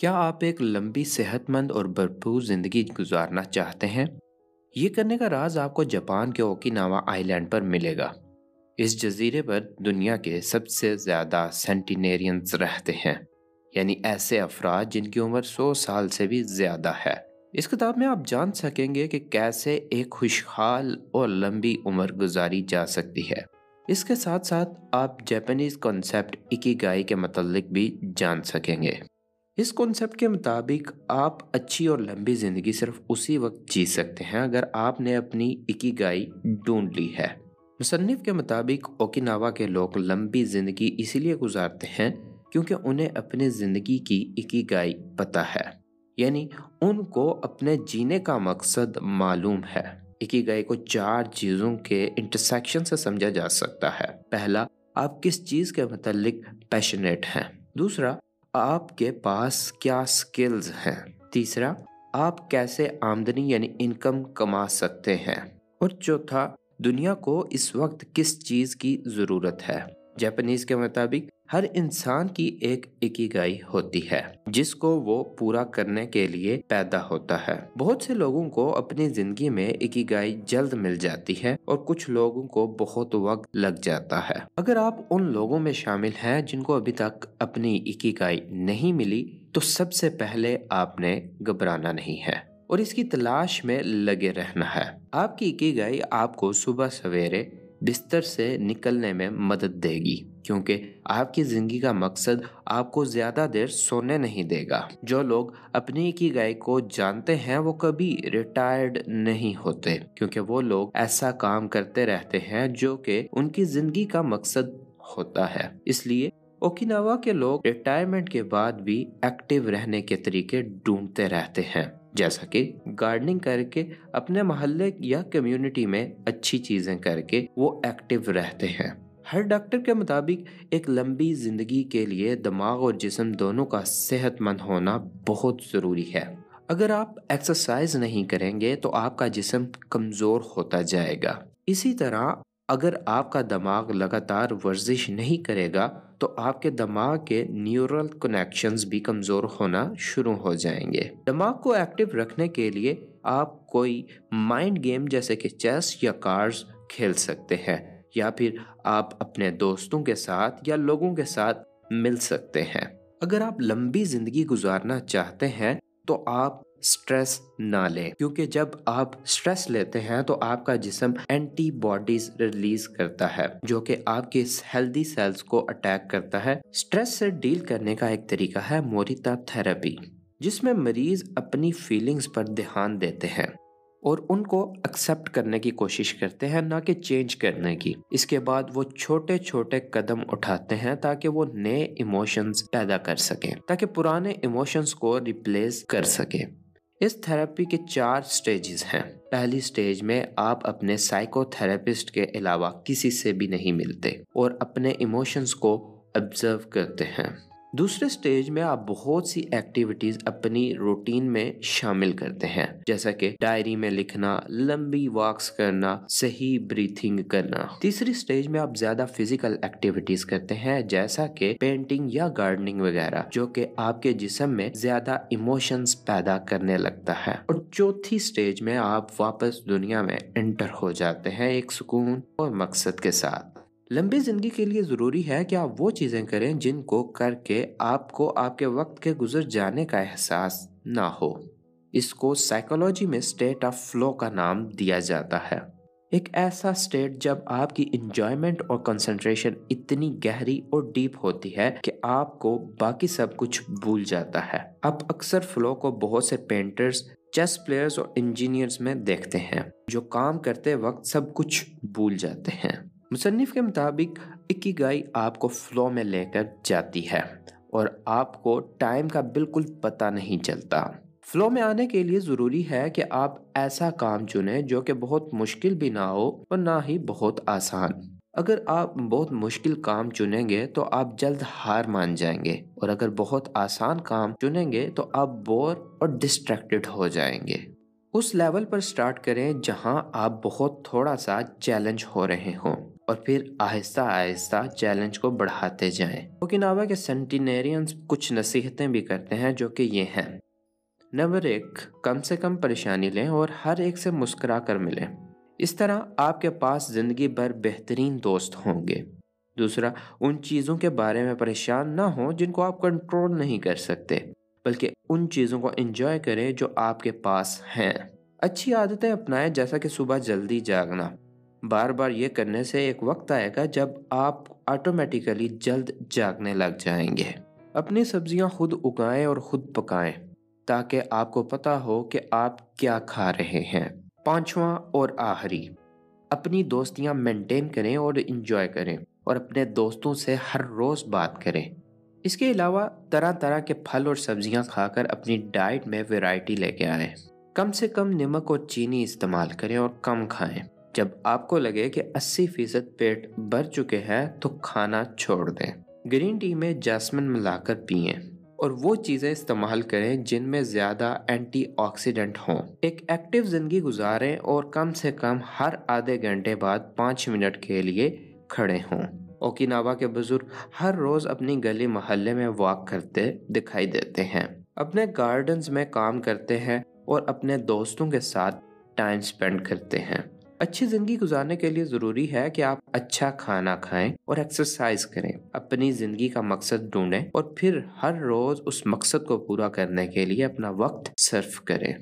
کیا آپ ایک لمبی صحت مند اور بھرپور زندگی گزارنا چاہتے ہیں؟ یہ کرنے کا راز آپ کو جاپان کے اوکیناوا آئی لینڈ پر ملے گا۔ اس جزیرے پر دنیا کے سب سے زیادہ سینٹینیرینز رہتے ہیں یعنی ایسے افراد جن کی عمر سو سال سے بھی زیادہ ہے۔ اس کتاب میں آپ جان سکیں گے کہ کیسے ایک خوشحال اور لمبی عمر گزاری جا سکتی ہے۔ اس کے ساتھ ساتھ آپ جیپنیز کنسیپٹ اکی گائی کے متعلق بھی جان سکیں گے۔ اس کانسیپٹ کے مطابق آپ اچھی اور لمبی زندگی صرف اسی وقت جی سکتے ہیں اگر آپ نے اپنی اکی گائی ڈھونڈ لی ہے۔ مصنف کے مطابق اوکیناوا کے لوگ لمبی زندگی اسی لیے گزارتے ہیں کیونکہ انہیں اپنے زندگی کی اکی گائی پتہ ہے۔ یعنی ان کو اپنے جینے کا مقصد معلوم ہے۔ اکی گائی کو چار چیزوں کے انٹرسیکشن سے سمجھا جا سکتا ہے۔ پہلا، آپ کس چیز کے متعلق پیشنیٹ ہیں؟ دوسرا آپ کے پاس کیا سکلز ہیں؟ تیسرا، آپ کیسے آمدنی یعنی انکم کما سکتے ہیں؟ اور چوتھا، دنیا کو اس وقت کس چیز کی ضرورت ہے؟ جاپنیز کے مطابق ہر انسان کی ایک اکیگائی ہوتی ہے، جس کو وہ پورا کرنے کے لیے پیدا ہوتا ہے۔ بہت سے لوگوں کو اپنی زندگی میں اکیگائی جلد مل جاتی ہے اور کچھ لوگوں کو بہت وقت لگ جاتا ہے۔ اگر آپ ان لوگوں میں شامل ہیں جن کو ابھی تک اپنی اکیگائی نہیں ملی، تو سب سے پہلے آپ نے گھبرانا نہیں ہے اور اس کی تلاش میں لگے رہنا ہے۔ آپ کی اکیگائی آپ کو صبح سویرے بستر سے نکلنے میں مدد دے گی، کیونکہ آپ کی زندگی کا مقصد آپ کو زیادہ دیر سونے نہیں دے گا۔ جو لوگ اپنی کی گائے کو جانتے ہیں، وہ کبھی ریٹائرڈ نہیں ہوتے، کیونکہ وہ لوگ ایسا کام کرتے رہتے ہیں جو کہ ان کی زندگی کا مقصد ہوتا ہے۔ اس لیے اوکیناوا کے لوگ ریٹائرمنٹ کے بعد بھی ایکٹیو رہنے کے طریقے ڈھونڈتے رہتے ہیں۔ جیسا کہ گارڈننگ کر کے اپنے محلے یا کمیونٹی میں اچھی چیزیں کر کے وہ ایکٹیو رہتے ہیں۔ ہر ڈاکٹر کے مطابق ایک لمبی زندگی کے لیے دماغ اور جسم دونوں کا صحت مند ہونا بہت ضروری ہے۔ اگر آپ ایکسرسائز نہیں کریں گے تو آپ کا جسم کمزور ہوتا جائے گا۔ اسی طرح اگر آپ کا دماغ لگاتار ورزش نہیں کرے گا، تو آپ کے دماغ کے نیورل کنیکشنز بھی کمزور ہونا شروع ہو جائیں گے۔ دماغ کو ایکٹیو رکھنے کے لیے آپ کوئی مائنڈ گیم جیسے کہ چیس یا کارز کھیل سکتے ہیں، یا پھر آپ اپنے دوستوں کے ساتھ یا لوگوں کے ساتھ مل سکتے ہیں۔ اگر آپ لمبی زندگی گزارنا چاہتے ہیں، تو آپ سٹریس نہ لیں۔ کیونکہ جب آپ سٹریس لیتے ہیں تو آپ کا جسم اینٹی باڈیز ریلیز کرتا ہے، جو کہ آپ کے ہیلدی سیلز کو اٹیک کرتا ہے۔ سٹریس سے ڈیل کرنے کا ایک طریقہ ہے موریتا تھراپی جس میں مریض اپنی فیلنگز پر دھیان دیتے ہیں اور ان کو ایکسپٹ کرنے کی کوشش کرتے ہیں، نہ کہ چینج کرنے کی۔ اس کے بعد وہ چھوٹے چھوٹے قدم اٹھاتے ہیں تاکہ وہ نئے ایموشنز پیدا کر سکیں، تاکہ پرانے ایموشنز کو ریپلیس کر سکیں۔ اس تھراپی کے چار سٹیجز ہیں۔ پہلی سٹیج میں آپ اپنے سائیکو تھراپسٹ کے علاوہ کسی سے بھی نہیں ملتے اور اپنے ایموشنز کو ابزرو کرتے ہیں۔ دوسرے سٹیج میں آپ بہت سی ایکٹیویٹیز اپنی روٹین میں شامل کرتے ہیں۔ جیسا کہ ڈائری میں لکھنا، لمبی واکس کرنا، صحیح بریتھنگ کرنا۔ تیسری سٹیج میں آپ زیادہ فزیکل ایکٹیویٹیز کرتے ہیں، جیسا کہ پینٹنگ یا گارڈننگ وغیرہ، جو کہ آپ کے جسم میں زیادہ ایموشنز پیدا کرنے لگتا ہے۔ اور چوتھی سٹیج میں آپ واپس دنیا میں انٹر ہو جاتے ہیں، ایک سکون اور مقصد کے ساتھ۔ لمبی زندگی کے لیے ضروری ہے کہ آپ وہ چیزیں کریں جن کو کر کے آپ کو آپ کے وقت کے گزر جانے کا احساس نہ ہو۔ اس کو سائیکولوجی میں اسٹیٹ آف فلو کا نام دیا جاتا ہے۔ ایک ایسا اسٹیٹ جب آپ کی انجوائمنٹ اور کنسنٹریشن اتنی گہری اور ڈیپ ہوتی ہے کہ آپ کو باقی سب کچھ بھول جاتا ہے۔ آپ اکثر فلو کو بہت سے پینٹرز چیس پلیئرز اور انجینئرز میں دیکھتے ہیں جو کام کرتے وقت سب کچھ بھول جاتے ہیں۔ مصنف کے مطابق، اکی گائی آپ کو فلو میں لے کر جاتی ہے اور آپ کو ٹائم کا بالکل پتہ نہیں چلتا۔ فلو میں آنے کے لیے ضروری ہے کہ آپ ایسا کام چنیں جو کہ بہت مشکل بھی نہ ہو اور نہ ہی بہت آسان۔ اگر آپ بہت مشکل کام چنیں گے تو آپ جلد ہار مان جائیں گے اور اگر بہت آسان کام چنیں گے تو آپ بور اور ڈسٹریکٹڈ ہو جائیں گے۔ اس لیول پر سٹارٹ کریں جہاں آپ بہت تھوڑا سا چیلنج ہو رہے ہوں۔ اور پھر آہستہ آہستہ چیلنج کو بڑھاتے جائیں۔ اوکیناوا کے سینٹینیرینز کچھ نصیحتیں بھی کرتے ہیں جو کہ یہ ہیں۔ نمبر ایک، کم سے کم پریشانی لیں اور ہر ایک سے مسکرا کر ملیں۔ اس طرح آپ کے پاس زندگی بھر بہترین دوست ہوں گے۔ دوسرا، ان چیزوں کے بارے میں پریشان نہ ہوں جن کو آپ کنٹرول نہیں کر سکتے، بلکہ ان چیزوں کو انجوائے کریں جو آپ کے پاس ہیں۔ اچھی عادتیں اپنائیں، جیسا کہ صبح جلدی جاگنا۔ بار بار یہ کرنے سے ایک وقت آئے گا جب آپ آٹومیٹیکلی جلد جاگنے لگ جائیں گے۔ اپنی سبزیاں خود اگائیں اور خود پکائیں تاکہ آپ کو پتا ہو کہ آپ کیا کھا رہے ہیں۔ پانچواں اور آخری، اپنی دوستیاں مینٹین کریں اور انجوائے کریں اور اپنے دوستوں سے ہر روز بات کریں۔ اس کے علاوہ طرح طرح کے پھل اور سبزیاں کھا کر اپنی ڈائٹ میں ویرائٹی لے کے آئیں۔ کم سے کم نمک اور چینی استعمال کریں اور کم کھائیں۔ جب آپ کو لگے کہ اسی فیصد پیٹ بھر چکے ہیں تو کھانا چھوڑ دیں۔ گرین ٹی میں جاسمن ملا کر پئیں اور وہ چیزیں استعمال کریں جن میں زیادہ اینٹی آکسیڈنٹ ہوں۔ ایک ایکٹیو زندگی گزاریں اور کم سے کم ہر آدھے گھنٹے بعد پانچ منٹ کے لیے کھڑے ہوں۔ اوکیناوا کے بزرگ ہر روز اپنی گلی محلے میں واک کرتے دکھائی دیتے ہیں۔ اپنے گارڈنز میں کام کرتے ہیں اور اپنے دوستوں کے ساتھ ٹائم سپینڈ کرتے ہیں۔ اچھی زندگی گزارنے کے لیے ضروری ہے کہ آپ اچھا کھانا کھائیں اور ایکسرسائز کریں۔ اپنی زندگی کا مقصد ڈھونڈیں اور پھر ہر روز اس مقصد کو پورا کرنے کے لیے اپنا وقت صرف کریں۔